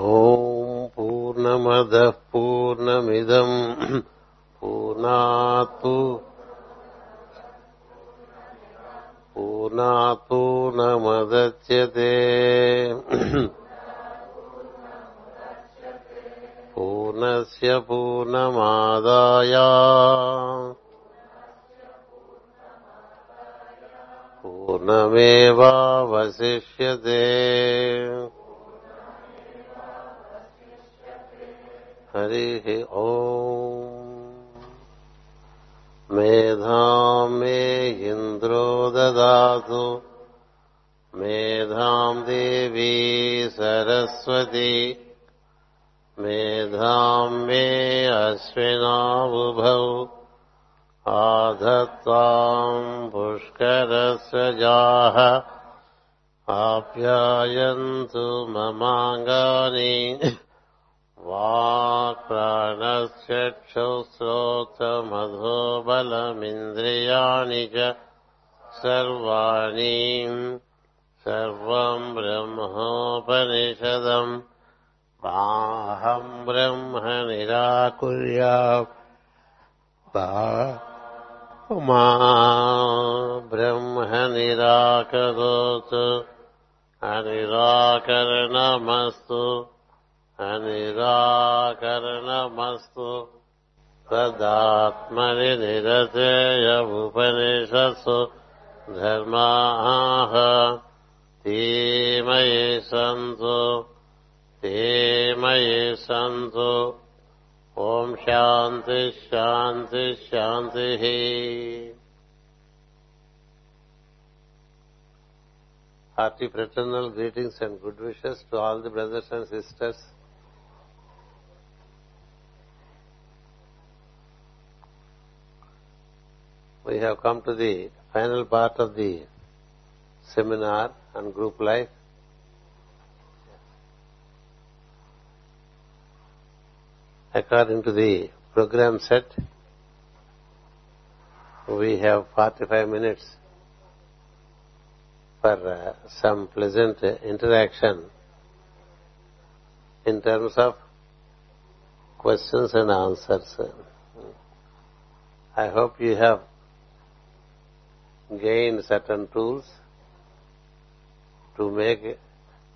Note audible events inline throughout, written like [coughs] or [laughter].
ॐ पूर्णमदः पूर्णमिदम् पूर्णातु पूर्णापूर्णमदच्यते पूर्णस्य पूर्णमादाय पूर्णमेवावशिष्यते हरिः ॐ मेधाम् मे इन्द्रो ददातु मेधाम् देवी सरस्वती मेधाम् मे अश्विनाबुभौ आधत्ताम् पुष्करस्वजाः आप्यायन्तु ममाङ्गानि वाक्प्राणश्चक्षुश्रोत्रमधो बलमिन्द्रियाणि च सर्वाणि सर्वम् ब्रह्मोपनिषदम् माहम् ब्रह्म निराकुर्या मा ब्रह्म निराकरोतु अनिराकरणमस्तु अनिराकरणमस्तु। तदात्मनि निरतेयमुपनिषत्सु धर्माः ते मयि सन्तु। ते मयि सन्तु। ॐ शान्ति शान्ति शान्तिः। Hearty fraternal greetings and good wishes to all the brothers and sisters. We have come to the final part of the seminar on group life. According to the program set, we have 45 minutes for uh, some pleasant interaction in terms of questions and answers. I hope you have gained certain tools to make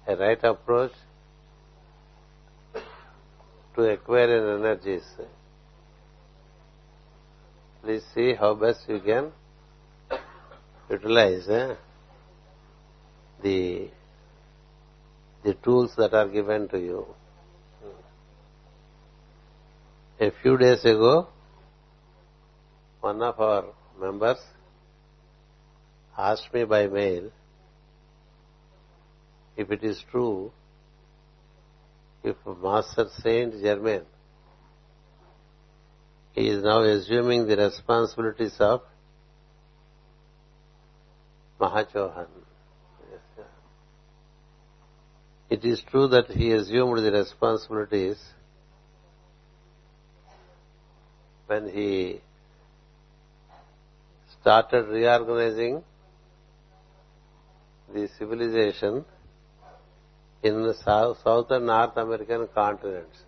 a right approach to acquire energies. Please see how best you can utilize eh, the the tools that are given to you. A few days ago, one of our members asked me by mail if it is true if Master Saint Germain he is now assuming the responsibilities of Mahachohan. It is true that he assumed the responsibilities when he started reorganizing the civilization in the South, and North American continents.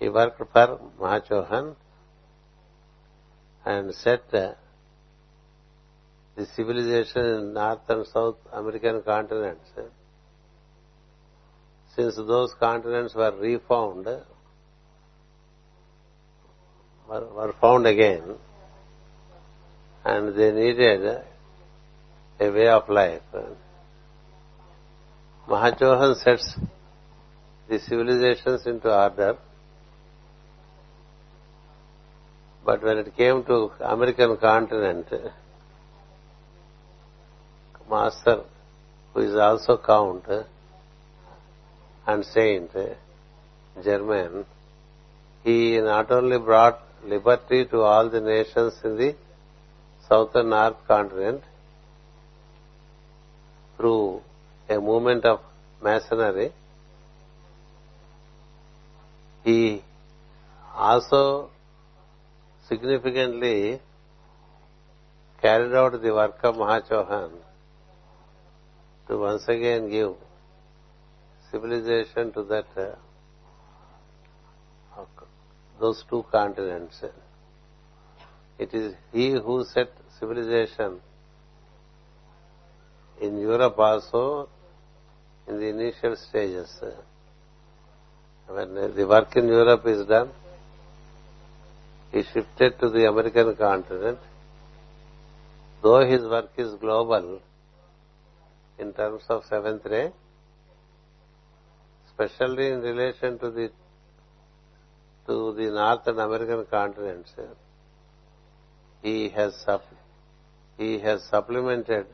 He worked for Mahachohan and set uh, the civilization in North and South American continents. Since those continents were refound, were, were found again, and they needed a way of life. Mahachohan sets the civilizations into order, but when it came to American continent, Master, who is also Count and Saint, German, he not only brought liberty to all the nations in the southern North continent through a movement of masonry, he also significantly carried out the work of Mahachohan to once again give civilization to that uh, those two continents. It is he who set civilization in Europe also in the initial stages. When the work in Europe is done, he shifted to the American continent. Though his work is global in terms of seventh ray, especially in relation to the to the Northern American continent, he has he has supplemented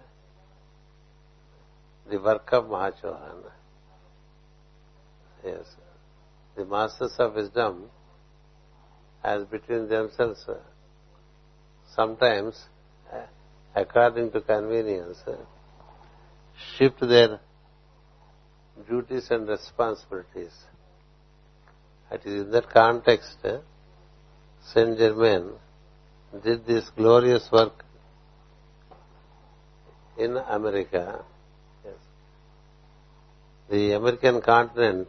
the work of Mahachohan. Yes, the masters of wisdom, as between themselves, sometimes, uh, according to convenience, uh, shift their duties and responsibilities. It is in that context uh, Saint Germain did this glorious work in America. Yes. The American continent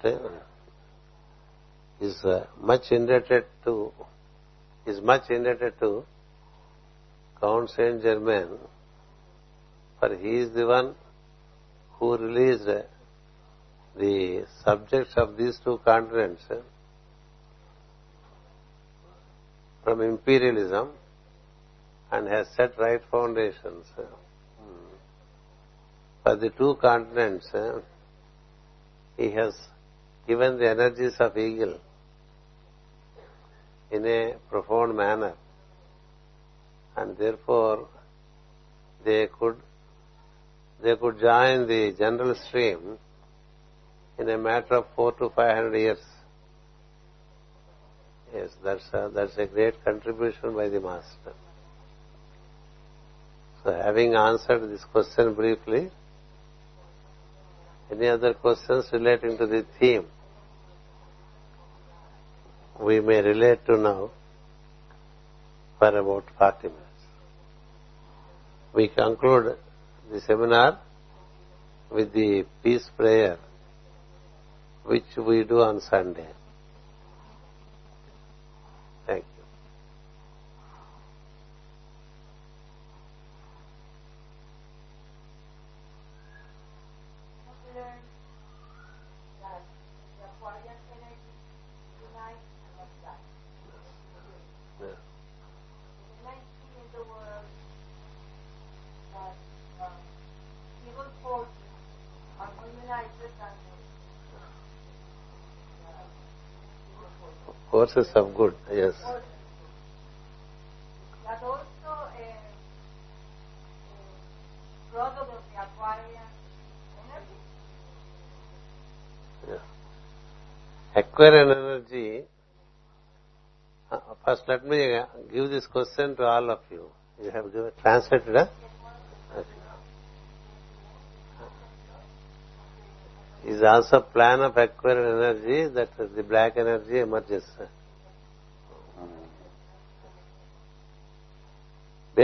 is uh, much indebted to is much indebted to Count Saint Germain, for he is the one who released uh, the subjects of these two continents uh, from imperialism and has set right foundations. Uh, hmm. For the two continents, he has given the energies of eagle in a profound manner and therefore they could they could join the general stream in a matter of four to five hundred years. Yes, that's a, that's a great contribution by the master. So having answered this question briefly, any other questions relating to the theme we may relate to now for about 40 minutes. We conclude the seminar with the peace prayer which we do on Sunday. Thank you. Forces of good, yes. That also uh, product of the Aquarian energy. Aquarian energy. Uh, first, let me give this question to all of you. You have given, translated, huh? Okay. Is also plan of Aquarian energy that the black energy emerges.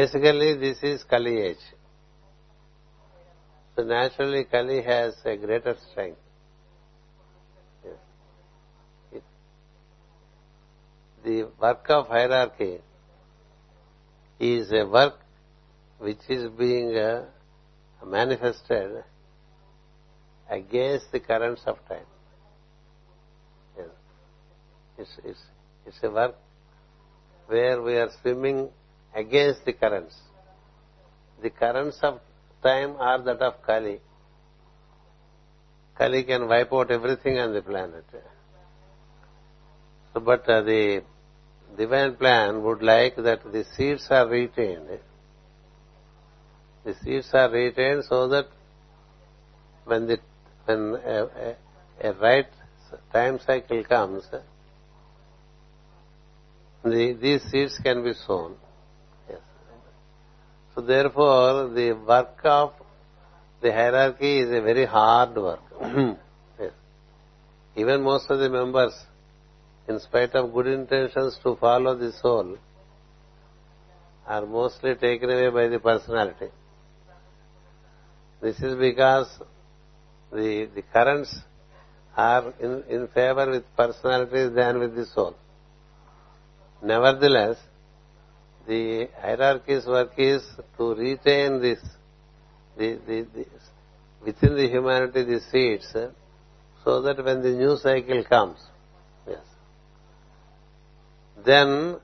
Basically, this is Kali age. So naturally, Kali has a greater strength. Yes. The work of hierarchy is a work which is being uh, manifested against the currents of time. Yes. It's, it's, it's a work where we are swimming against the currents. The currents of time are that of Kali. Kali can wipe out everything on the planet. So, but uh, the divine plan would like that the seeds are retained. The seeds are retained so that when the when a, a, a right time cycle comes, the, these seeds can be sown. So therefore, the work of the hierarchy is a very hard work. Hmm. yes. Even most of the members, in spite of good intentions to follow the soul, are mostly taken away by the personality. This is because the, the currents are in, in favor with personalities than with the soul. Nevertheless, the hierarchy's work is to retain this, the, the, the, within the humanity, the seeds, eh, so that when the new cycle comes, yes, then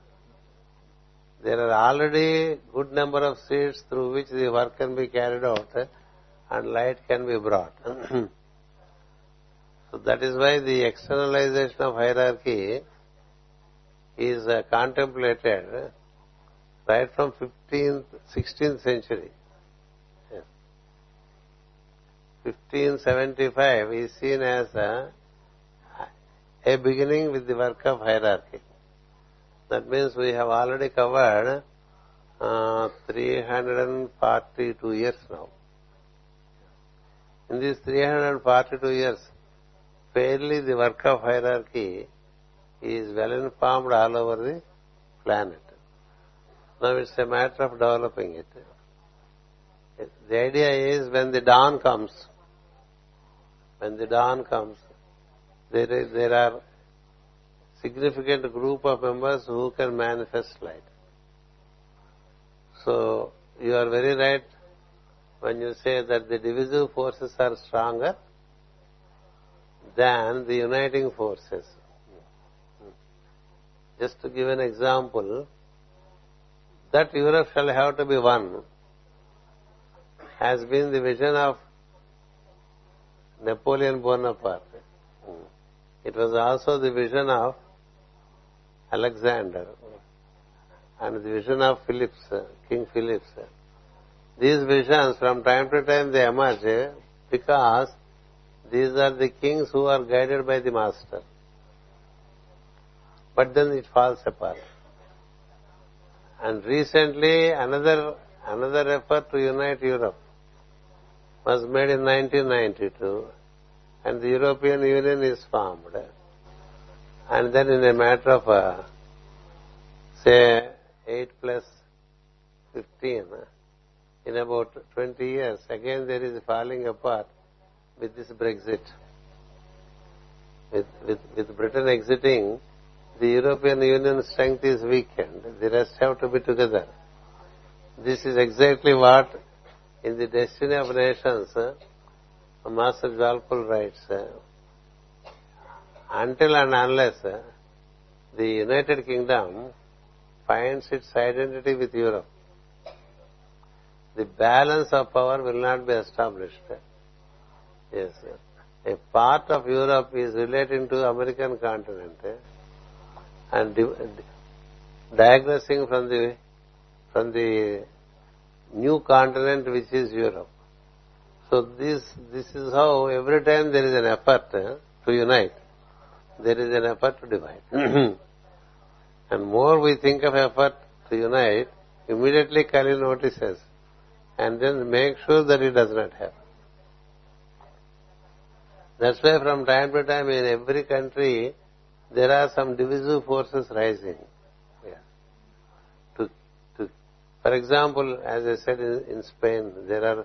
there are already good number of seeds through which the work can be carried out eh, and light can be brought. [clears throat] so that is why the externalization of hierarchy is uh, contemplated right from 15th, 16th century. 1575 is seen as a, beginning with the work of hierarchy. That means we have already covered uh, 342 years now. In these 342 years, fairly the work of hierarchy is well informed all over the planet. Now it's a matter of developing it. The idea is when the dawn comes, when the dawn comes, there, is, there are significant group of members who can manifest light. So you are very right when you say that the divisive forces are stronger than the uniting forces. Just to give an example, that Europe shall have to be one has been the vision of Napoleon Bonaparte. It was also the vision of Alexander and the vision of Philips, King Philips. These visions from time to time they emerge because these are the kings who are guided by the master. But then it falls apart. And recently another another effort to unite Europe was made in 1992 and the European Union is formed. And then in a matter of, uh, say, 8 plus 15, in about 20 years, again there is falling apart with this Brexit. With, with, with Britain exiting, the European Union strength is weakened. The rest have to be together. This is exactly what in the destiny of nations, Master Djwhal Khul writes, until and unless the United Kingdom finds its identity with Europe, the balance of power will not be established. Yes. A part of Europe is relating to American continent eh? And diagnosing from the from the new continent which is Europe. So this this is how every time there is an effort to unite, there is an effort to divide. [clears throat] and more we think of effort to unite, immediately Kali notices and then make sure that it does not happen. That's why from time to time in every country there are some divisive forces rising. For example, as I said in, in Spain, there are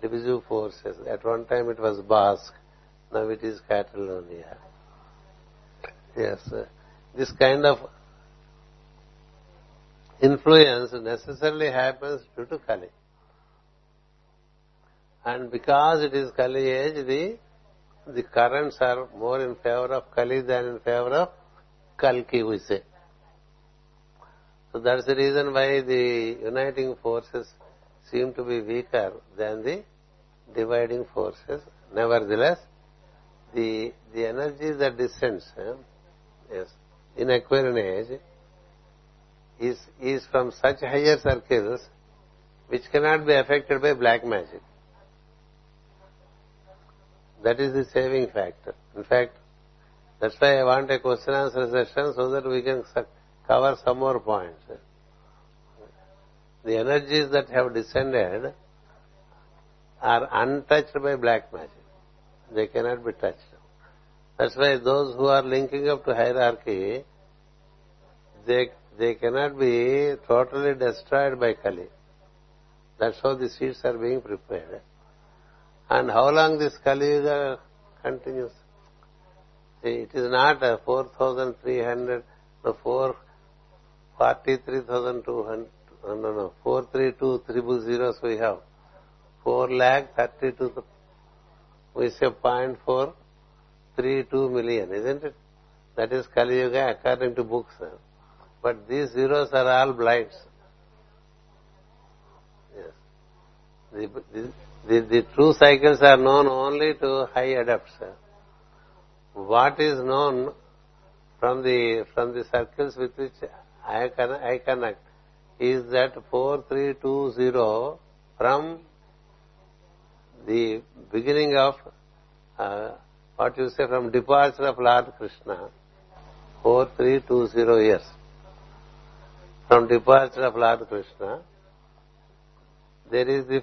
divisive forces. At one time it was Basque, now it is Catalonia. Yes, this kind of influence necessarily happens due to Kali. And because it is Kali age, the the currents are more in favor of Kali than in favor of Kalki, we say. So that's the reason why the uniting forces seem to be weaker than the dividing forces. Nevertheless, the the energy that descends, eh, yes, in Aquarian age, is is from such higher circles which cannot be affected by black magic. That is the saving factor. In fact, that's why I want a question answer session so that we can cover some more points. The energies that have descended are untouched by black magic. They cannot be touched. That's why those who are linking up to hierarchy, they they cannot be totally destroyed by Kali. That's how the seeds are being prepared. And how long this Kali Yuga continues? it is not uh, 4,300, no, 4, 43,200, no, no, no, 432 triple zeros we have. 4 lakh 32, we say 0.432 million, isn't it? That is Kali Yuga according to books. But these zeros are all blinds. Yes. The, the, the, the true cycles are known only to high adepts. What is known from the from the circles with which I, can, I connect is that 4320 from the beginning of uh, what you say from departure of Lord Krishna 4320 years from departure of Lord Krishna there is the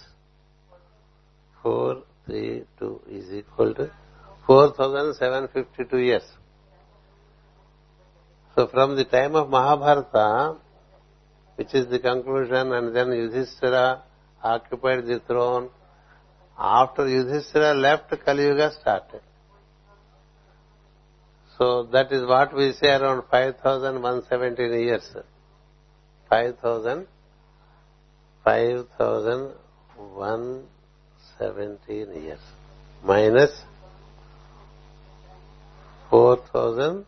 years to 432 years, the figure would be four three two zero years plus 432 is equal to 4752 years. So from the time of Mahabharata, which is the conclusion, and then Yudhishthira occupied the throne. After Yudhishthira left, Kali Yuga started. So that is what we say around 5117 years. 5000, 5001 17 years minus 4,000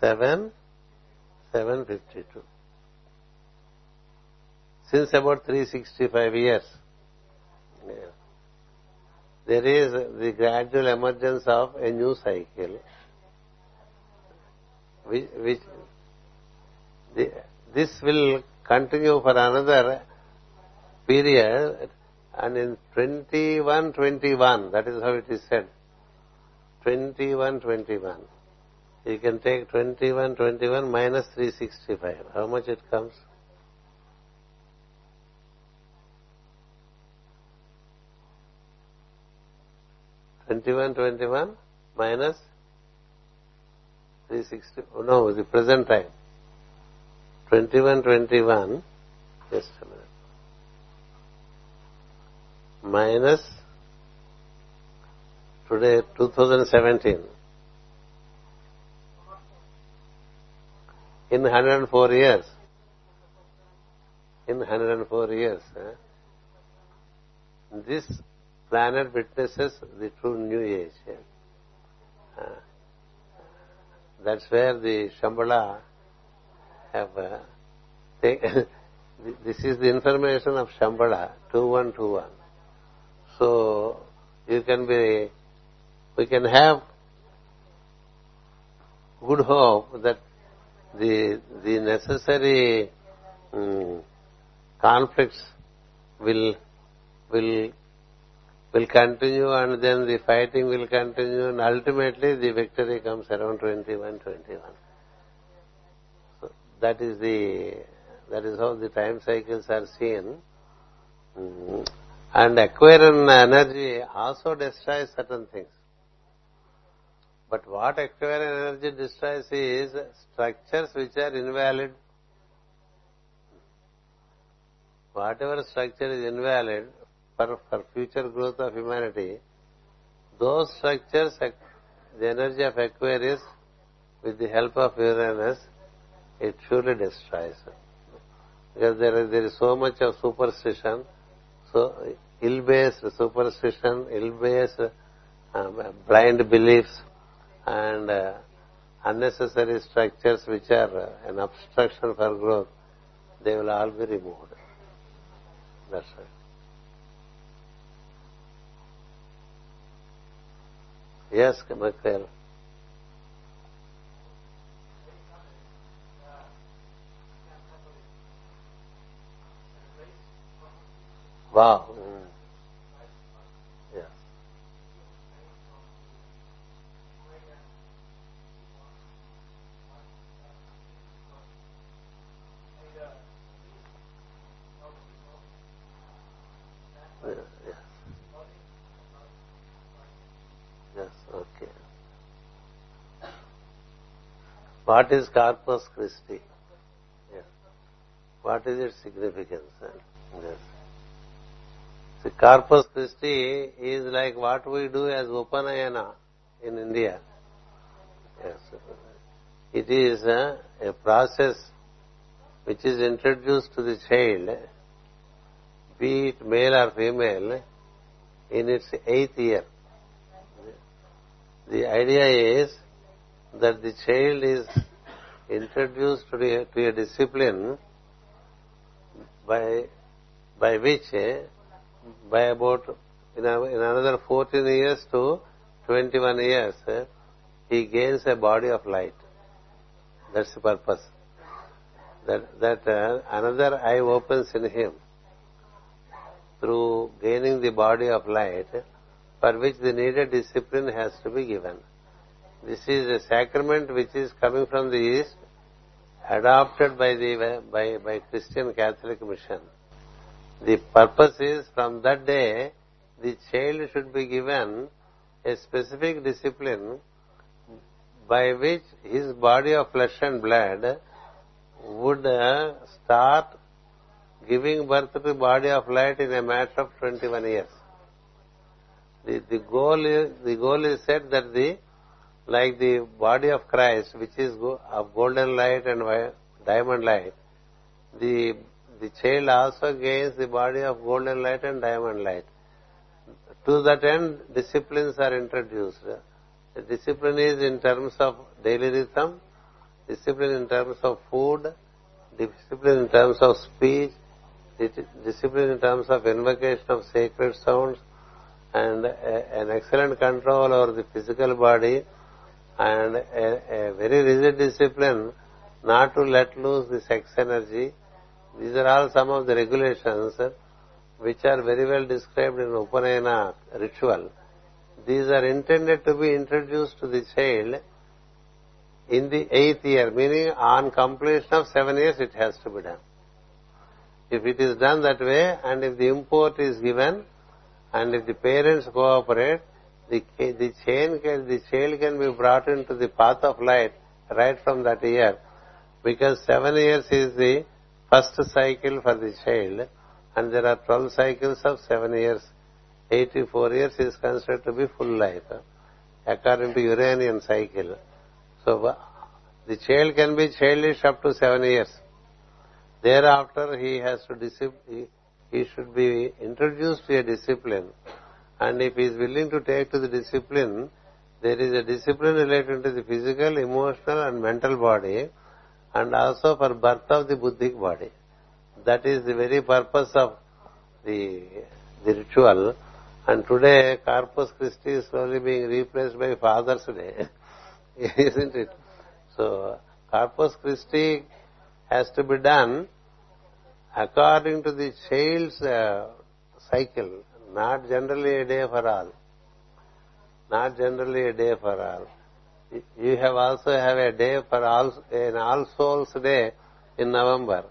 7 752 since about 365 years. There is the gradual emergence of a new cycle which, this will continue for another period and in 21-21, that is how it is said, 21-21, you can take 21-21 minus 365. How much it comes? Twenty-one, twenty-one minus three sixty. Oh, no, the present time. Twenty-one, twenty-one. Minute. Minus today 2017 in 104 years. In 104 years eh, this planet witnesses the true new age uh, that's where the Shambhala have uh, [laughs] this is the information of Shambhala 2121 So you can be, we can have good hope that the the necessary um, conflicts will will will continue and then the fighting will continue and ultimately the victory comes around 21 21 so that is the that is how the time cycles are seen. Um, And Aquarian energy also destroys certain things. But what Aquarian energy destroys is structures which are invalid. Whatever structure is invalid for, for future growth of humanity, those structures, the energy of Aquarius, with the help of Uranus, it surely destroys. Because there is, there is so much of superstition, So, ill-based superstition, ill-based uh, blind beliefs and uh, unnecessary structures which are uh, an obstruction for growth, they will all be removed. That's right. Wow. Yeah. Yes. Yes. Okay. What is Corpus Christi? Yeah. What is its significance? Yes. The Corpus Christi is like what we do as Upanayana in India. Yes. It is a, a process which is introduced to the child, be it male or female, in its eighth year. The idea is that the child is introduced to a, to a discipline by by which by about in, another 14 years to 21 years he gains a body of light. That's the purpose. That that uh, another eye opens in him. Through gaining the body of light for which the needed discipline has to be given. This is a sacrament which is coming from the East, adopted by the by, by Christian Catholic mission. The purpose is from that day the child should be given a specific discipline by which his body of flesh and blood would uh, start giving birth to the body of light in a matter of 21 years. The, the goal is, the goal is set that the like the body of Christ, which is of golden light and diamond light, the the child also gains the body of golden light and diamond light. To that end, disciplines are introduced. Discipline is in terms of daily rhythm, discipline in terms of food, discipline in terms of speech, discipline in terms of invocation of sacred sounds, and an excellent control over the physical body and a very rigid discipline not to let loose the sex energy. These are all some of the regulations which are very well described in Upanayana ritual. These are intended to be introduced to the child in the eighth year, meaning on completion of seven years it has to be done. If it is done that way and if the import is given and if the parents cooperate, the, the chain can, the child can be brought into the path of light right from that year because seven years is the first cycle for the child and there are 12 cycles of seven years. 84 years is considered to be full life according to Uranian cycle. So uh, the child can be childish up to seven years. Thereafter he has to he should be introduced to a discipline and if he is willing to take to the discipline, there is a discipline related to the physical, emotional and mental body and also for birth of the buddhic body. That is the very purpose of the, the ritual. And today Corpus Christi is slowly being replaced by Father's Day. [laughs] Isn't it? So Corpus Christi has to be done according to the child's uh, cycle not generally a day for all. Not generally a day for all. You have also have a day for all, an All Souls Day in November,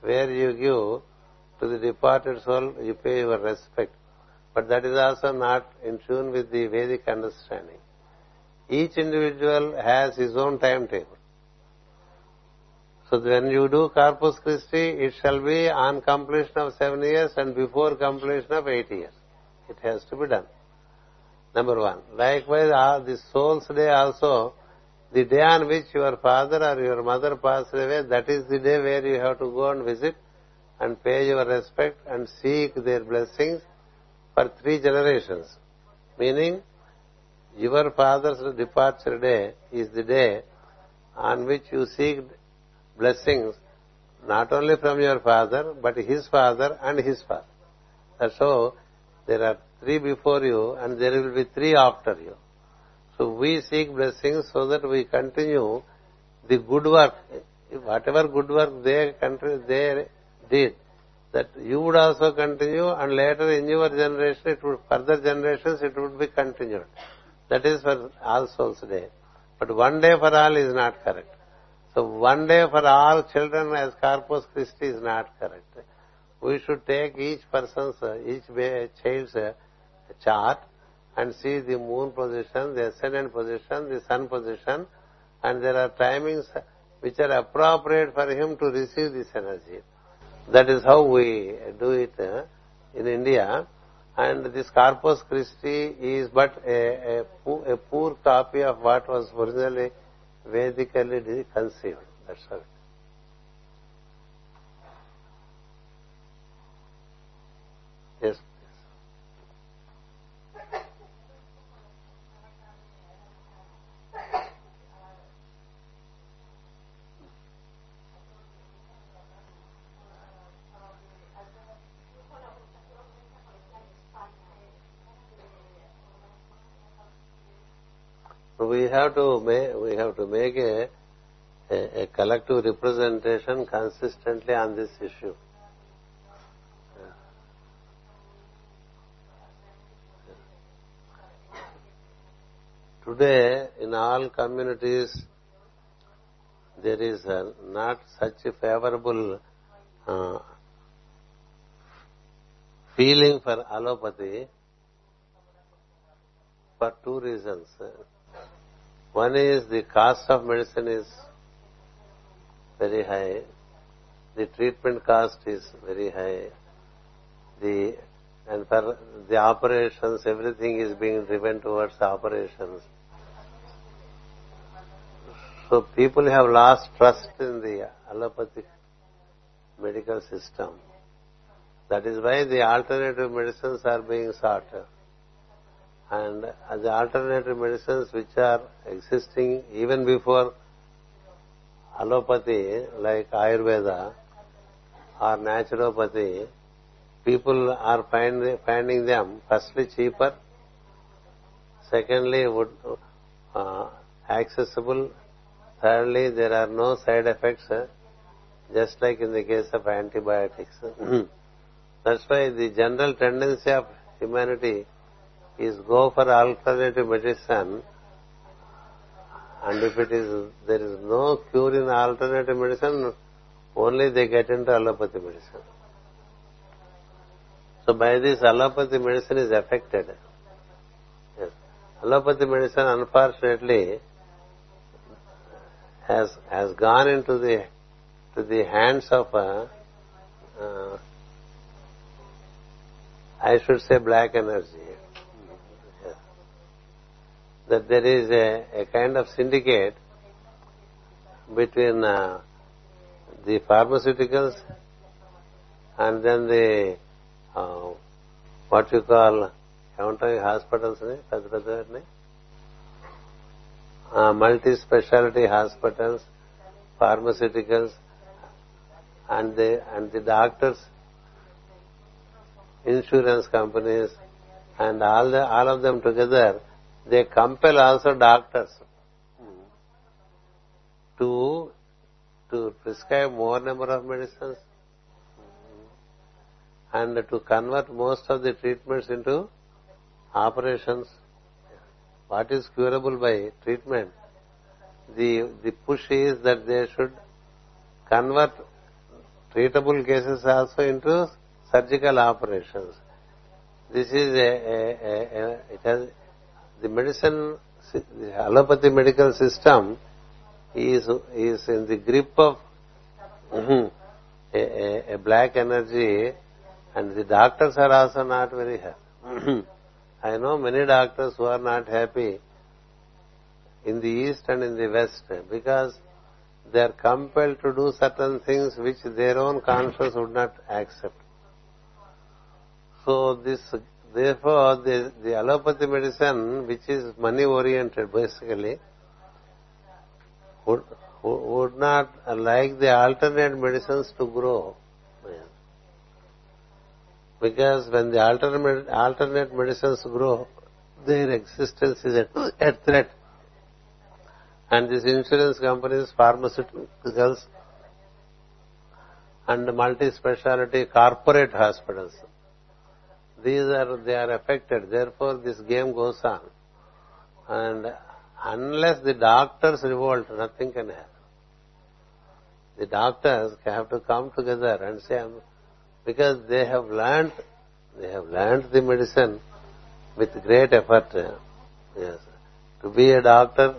where you give to the departed soul, you pay your respect. But that is also not in tune with the Vedic understanding. Each individual has his own timetable. So when you do Corpus Christi, it shall be on completion of seven years and before completion of eight years. It has to be done. Number one. Likewise, uh, the soul's day also, the day on which your father or your mother passed away, that is the day where you have to go and visit and pay your respect and seek their blessings for three generations. Meaning, your father's departure day is the day on which you seek blessings not only from your father, but his father and his father. That's how there are three before you and there will be three after you. So we seek blessings so that we continue the good work. Whatever good work they, they did, that you would also continue and later in your generation, it would, further generations, it would be continued. That is for All Souls Day. But one day for all is not correct. So one day for all children as Corpus Christi is not correct we should take each person's, each child's chart and see the moon position, the ascendant position, the sun position, and there are timings which are appropriate for him to receive this energy. That is how we do it uh, in India. And this Corpus Christi is but a, a, a poor copy of what was originally Vedically conceived. That's all. Yes. We have to make a, a, a collective representation consistently on this issue. Today, in all communities, there is not such a favorable uh, feeling for allopathy for two reasons. One is the cost of medicine is very high. The treatment cost is very high. The and for the operations, everything is being driven towards operations. So people have lost trust in the allopathic medical system. That is why the alternative medicines are being sought and the alternative medicines which are existing even before allopathy like Ayurveda or naturopathy, people are find, finding them firstly cheaper, secondly would, uh, accessible, thirdly there are no side effects, uh, just like in the case of antibiotics. [clears throat] That's why the general tendency of humanity is go for alternative medicine and if it is there is no cure in alternative medicine only they get into allopathy medicine. So by this allopathy medicine is affected. Yes. allopathy medicine unfortunately has has gone into the to the hands of a, uh, I should say black energy that there is a, a kind of syndicate between uh, the pharmaceuticals and then the uh, what you call ఏమంటాయి హాస్పిటల్స్ని పెద్ద పెద్దవాటిని multi speciality hospitals pharmaceuticals and the and the doctors insurance companies and all the all of them together they compel also doctors to to prescribe more number of medicines and to convert most of the treatments into operations. What is curable by treatment? The the push is that they should convert treatable cases also into surgical operations. This is a, a, a, a it has the medicine, the allopathy medical system is is in the grip of mm-hmm, a, a, black energy, and the doctors are also not very happy. Mm-hmm. I know many doctors who are not happy in the east and in the west because they are compelled to do certain things which their own conscience would not accept. So this therefore the, the allopathy medicine which is money oriented basically would, would not like the alternate medicines to grow. Because when the alternate, alternate medicines grow their existence is at, at threat. And these insurance companies pharmaceuticals and multi-speciality corporate hospitals these are they are affected therefore this game goes on. And unless the doctors revolt nothing can happen. The doctors have to come together and say because they have learned they have learned the medicine with great effort. Yes. To be a doctor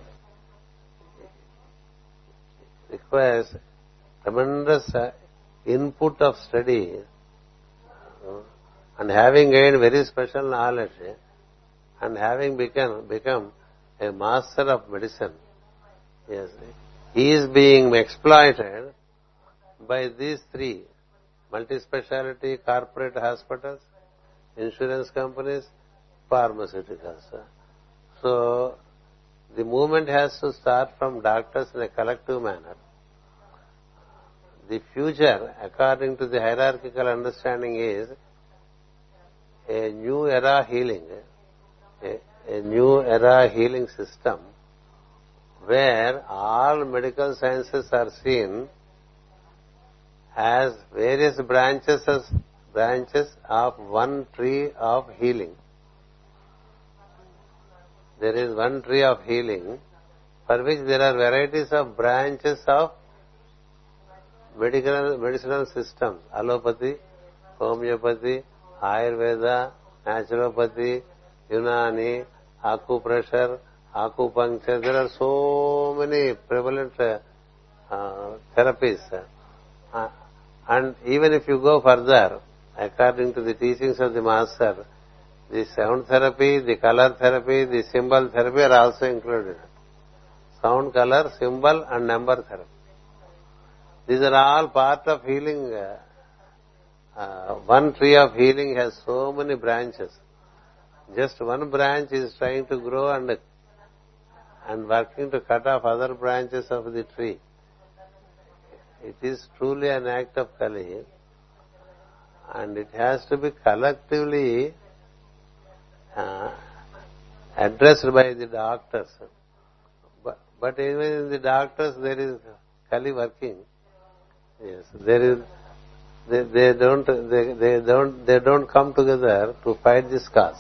requires tremendous uh, input of study and having gained very special knowledge and having become become a master of medicine yes he is being exploited by these three multi-speciality corporate hospitals insurance companies pharmaceuticals. So the movement has to start from doctors in a collective manner. The future according to the hierarchical understanding is a new era healing a, a new era healing system where all medical sciences are seen as various branches of, branches of one tree of healing. There is one tree of healing for which there are varieties of branches of medical medicinal systems, allopathy, homeopathy, ayurveda, naturopathy, Unani, acupressure, acupuncture. There are so many prevalent uh, therapies. Uh, and even if you go further, according to the teachings of the master, the sound therapy, the color therapy, the symbol therapy are also included. Sound, color, symbol and number therapy. These are all part of healing. Uh, one tree of healing has so many branches. Just one branch is trying to grow and and working to cut off other branches of the tree. It is truly an act of Kali and it has to be collectively uh, addressed by the doctors. But, but even in the doctors there is Kali working. Yes, there is. They, they don't. They, they don't. They don't come together to fight this cause.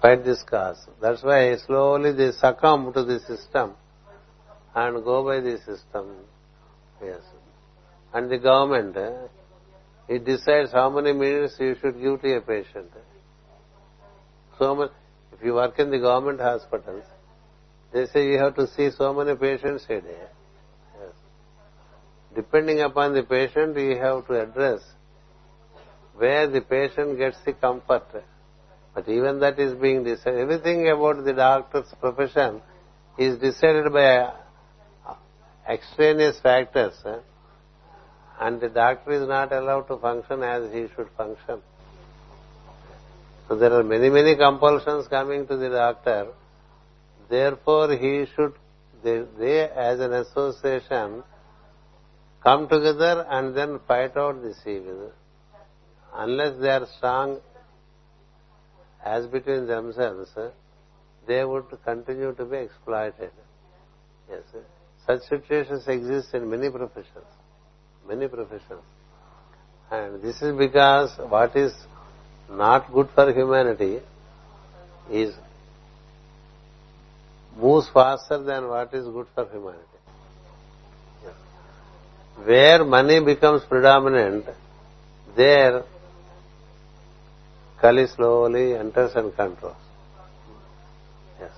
Fight this cause. That's why slowly they succumb to the system and go by the system. Yes. And the government, eh, it decides how many minutes you should give to a patient. So much. If you work in the government hospitals, they say you have to see so many patients a day. Depending upon the patient, you have to address where the patient gets the comfort. But even that is being decided. Everything about the doctor's profession is decided by extraneous factors. eh, And the doctor is not allowed to function as he should function. So there are many, many compulsions coming to the doctor. Therefore, he should, they as an association, come together and then fight out this evil. Unless they are strong as between themselves, eh, they would continue to be exploited. Yes. eh. Such situations exist in many professions. Many professions. And this is because what is not good for humanity is moves faster than what is good for humanity. Yes. Where money becomes predominant, there Kali slowly enters and controls. Yes.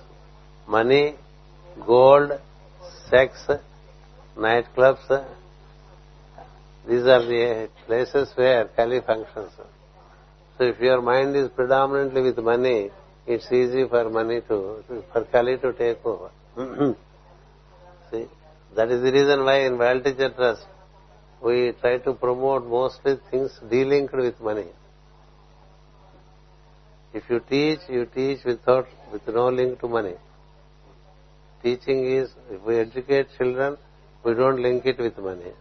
Money, gold, sex, nightclubs, these are the places where Kali functions. So if your mind is predominantly with money, it's easy for money to, for Kali to take over. [clears throat] See, that is the reason why in World Teacher Trust, we try to promote mostly things delinked with money. If you teach, you teach without, with no link to money. Teaching is, if we educate children, we don't link it with money.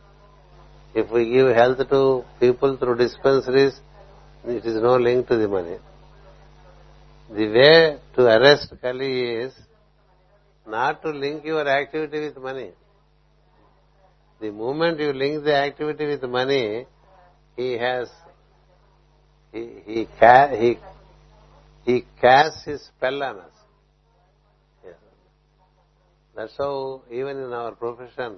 If we give health to people through dispensaries, it is no link to the money. The way to arrest Kali is not to link your activity with money. The moment you link the activity with money, he has, he, he, ca- he, he casts his spell on us. Yes. That's how even in our profession,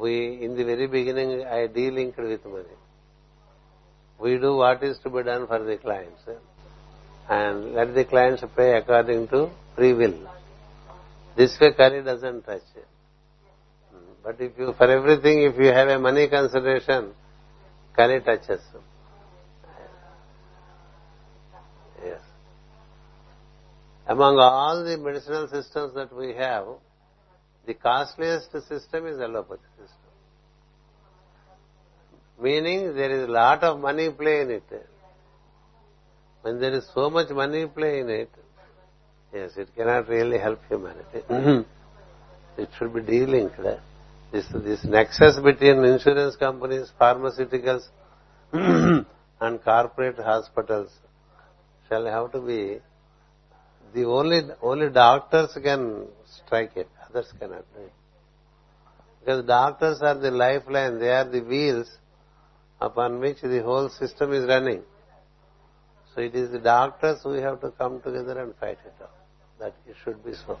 we, in the very beginning, I de-linked with money. We do what is to be done for the clients. eh, And let the clients pay according to free will. This way Kali doesn't touch. But if you, for everything, if you have a money consideration, Kali touches. Yes. Among all the medicinal systems that we have, the costliest system is allopathy system. Meaning there is a lot of money play in it. When there is so much money play in it, yes, it cannot really help humanity. [clears throat] it should be de-linked. This, this nexus between insurance companies, pharmaceuticals, [clears throat] and corporate hospitals shall have to be the only only doctors can strike it, others cannot. Because doctors are the lifeline, they are the wheels upon which the whole system is running. So it is the doctors who have to come together and fight it out. That it should be so.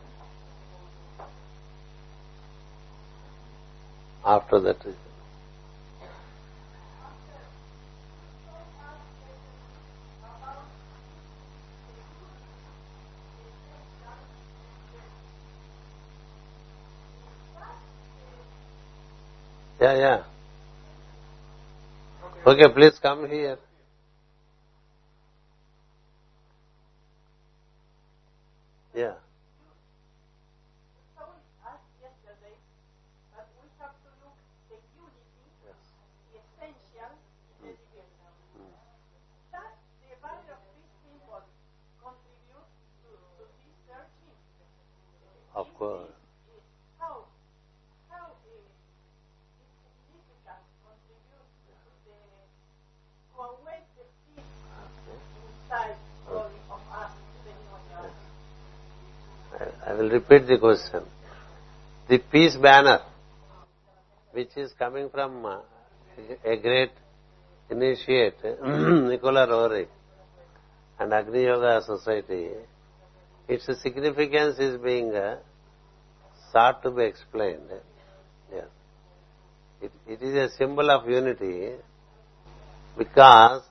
After that, yeah, yeah. Okay, please come here. Yeah. So we asked yesterday, but we have to look the unity, Yes. the essential, in the division. Does the value of this symbol contribute to, to this searching? Of course. Is how how uh, this significance contributes to the to awake the seed inside all of us, depending on your I- I will repeat the question. The peace banner, which is coming from uh, a great initiate, [clears throat] Nicola Roerich, and Agni Yoga Society, its significance is being uh, sought to be explained. Yes. It, it is a symbol of unity because,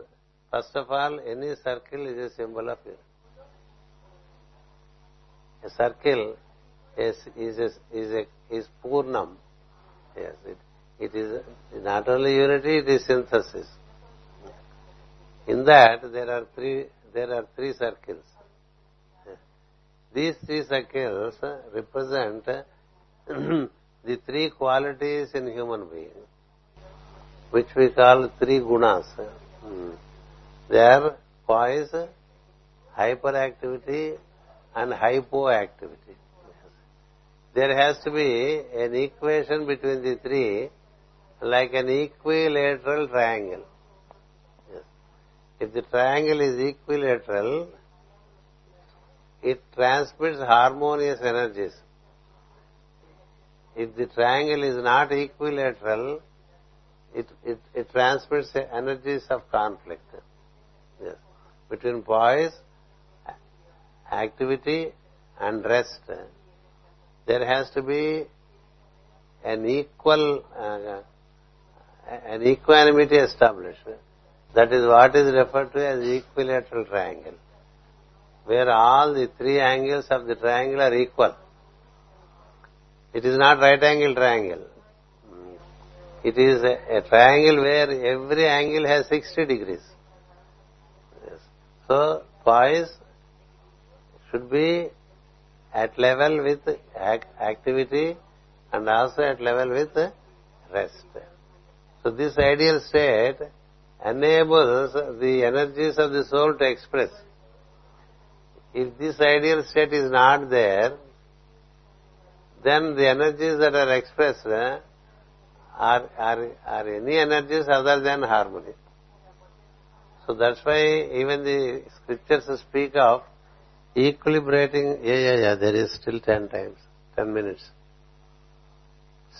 first of all, any circle is a symbol of unity. A circle is is a, is a, is purnam. Yes, it, it is not only unity; it is synthesis. In that there are three there are three circles. These three circles represent [clears throat] the three qualities in human being, which we call three gunas. Hmm. They are poise, hyperactivity, and hypoactivity. There has to be an equation between the three, like an equilateral triangle. Yes. If the triangle is equilateral, it transmits harmonious energies. If the triangle is not equilateral, it, it, it transmits energies of conflict. Yes. Between poise, activity and rest, there has to be an equal, uh, an equanimity established. That is what is referred to as equilateral triangle, where all the three angles of the triangle are equal. It is not right angle triangle. It is a, a triangle where every angle has 60 degrees. Yes. So, poise should be at level with activity and also at level with rest. So this ideal state enables the energies of the soul to express. If this ideal state is not there, then the energies that are expressed uh, are, are, are any energies other than harmony. So that's why even the scriptures speak of equilibrating, yeah, yeah, yeah, there is still 10 times, 10 minutes.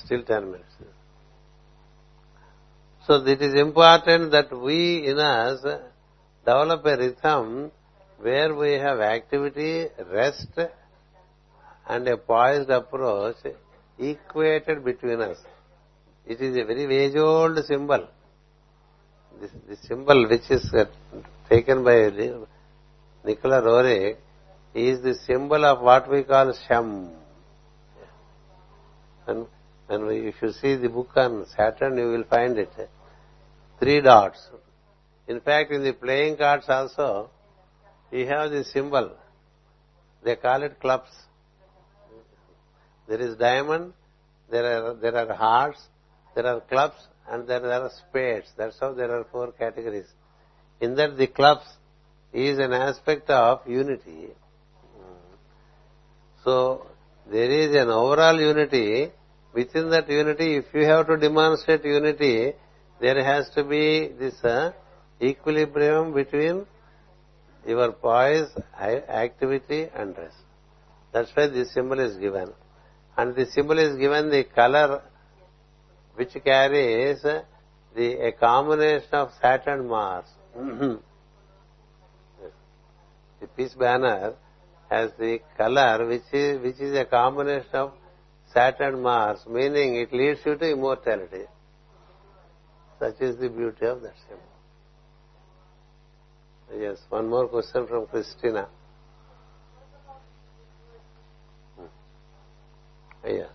Still 10 minutes. So it is important that we in us develop a rhythm where we have activity, rest and a poised approach equated between us. It is a very age-old symbol. This, this symbol which is uh, taken by Nicola Roerich is the symbol of what we call Sham. We, if you see the book on Saturn, you will find it. Three dots. In fact, in the playing cards also, you have the symbol. They call it clubs. There is diamond, there are, there are hearts, there are clubs, and there are spades. That's how there are four categories. In that the clubs is an aspect of unity. So, there is an overall unity. Within that unity, if you have to demonstrate unity, there has to be this uh, equilibrium between your poise, activity and rest. That's why this symbol is given. And the symbol is given the color which carries the a combination of Saturn Mars. the peace banner has the color which is which is a combination of Saturn Mars, meaning it leads you to immortality. Such is the beauty of that symbol. Yes, one more question from Christina. Hmm. Yeah.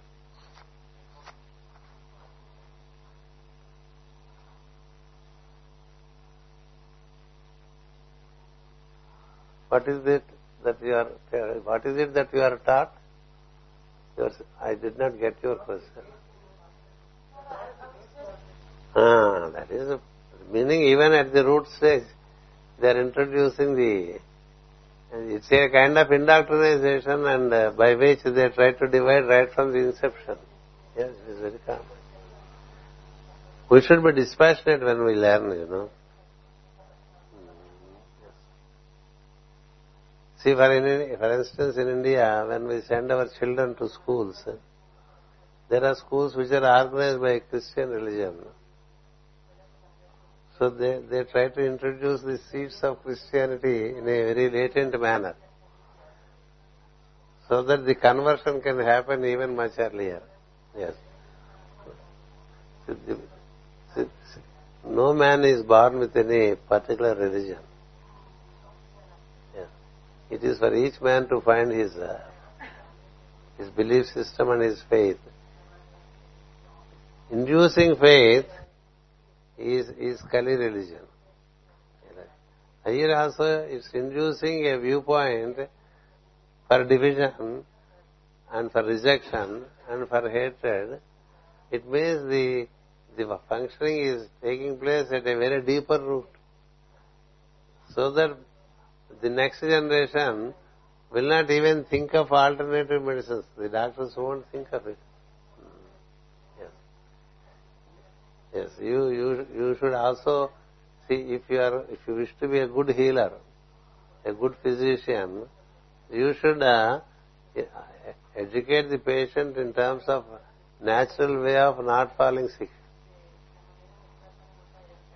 What is it that you are, what is it that you are taught? I did not get your question. Ah, that is the meaning even at the root stage, they are introducing the, it's a kind of indoctrination and uh, by which they try to divide right from the inception. Yes, it is very common. We should be dispassionate when we learn, you know. See, for, in, for instance, in India, when we send our children to schools, there are schools which are organized by Christian religion. So they, they try to introduce the seeds of Christianity in a very latent manner. So that the conversion can happen even much earlier. Yes. No man is born with any particular religion. It is for each man to find his uh, his belief system and his faith. Inducing faith is is Kali religion. Here also it's inducing a viewpoint for division and for rejection and for hatred. It means the the functioning is taking place at a very deeper root. So that the next generation will not even think of alternative medicines. The doctors won't think of it. Yes. Yes. You you you should also see if you are if you wish to be a good healer, a good physician, you should uh, educate the patient in terms of natural way of not falling sick.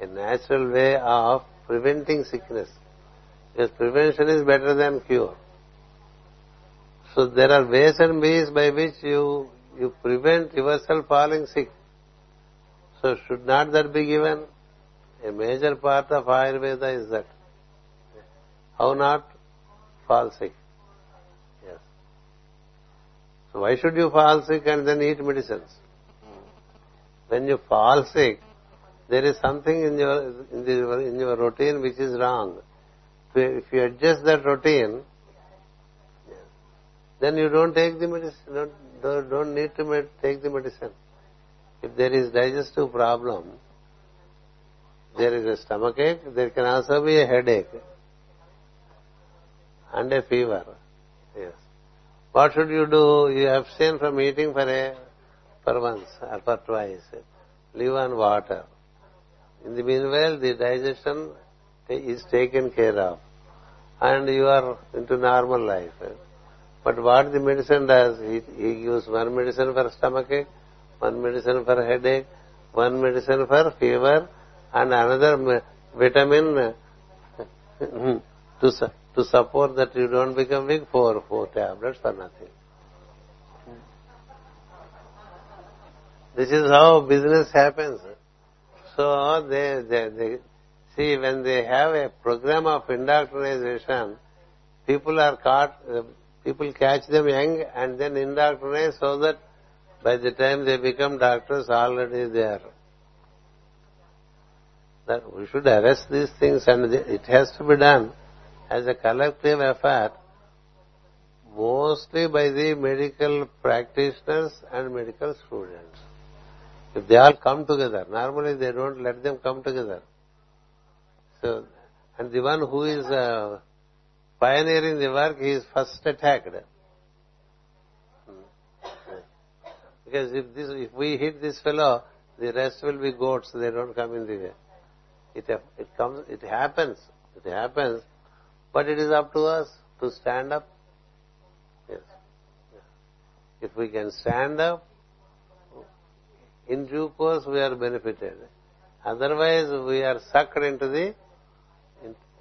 A natural way Yes, prevention is better than cure. So there are ways and means by which you you prevent yourself falling sick. So should not that be given? A major part of Ayurveda is that. How not fall sick? Yes. So why should you fall sick and then eat medicines? When you fall sick, there is something in your in, the, in your routine which is wrong if you adjust that routine, then you don't take the medicine, don't, don't need to take the medicine. If there is digestive problem, there is a stomach ache, there can also be a headache and a fever. Yes. What should you do? You abstain from eating for a for once or for twice. Live on water. In the meanwhile, the digestion is taken care of and you are into normal life. But what the medicine does, he, he gives one medicine for stomachache, one medicine for headache, one medicine for fever, and another vitamin hmm, to to support that you don't become weak. Four four tablets for nothing. This is how business happens. So they, they, they See, when they have a program of indoctrination, people are caught, uh, people catch them young and then indoctrinate so that By the time they become doctors, already they are. That we should arrest these things and it has to be done as a collective effort mostly by the medical practitioners and medical students. If they all come together, normally they don't let them come together. And the one who is pioneering the work, he is first attacked. Because if we hit this fellow, the rest will be goats. They don't come in the way. It it comes. It happens. It happens. But it is up to us to stand up. Yes. If we can stand up, in due course we are benefited. Otherwise, we are sucked into the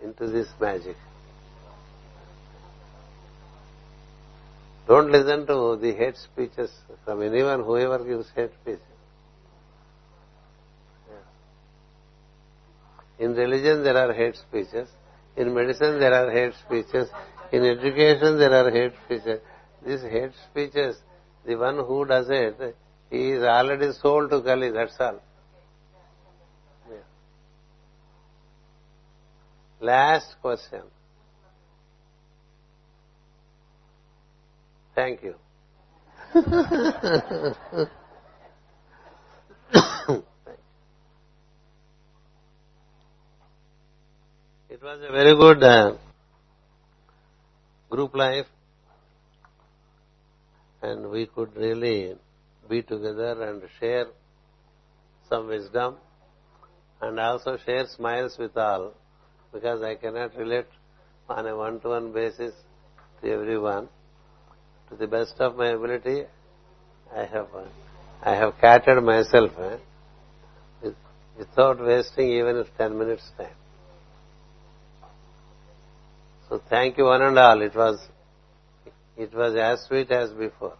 into this magic. Don't listen to the hate speeches from anyone, whoever gives hate speeches. In religion there are hate speeches. In medicine there are hate speeches. In education there are hate speeches. These hate speeches, the one who does it, he is already sold to Kali, that's all. Last question. Thank you. [coughs] it was a very good uh, group life and we could really be together and share some wisdom and also share smiles with all because I cannot relate on a one-to-one basis to everyone to the best of my ability, I have I have catered myself eh, without wasting even ten minutes time. So thank you one and all. It was it was as sweet as before.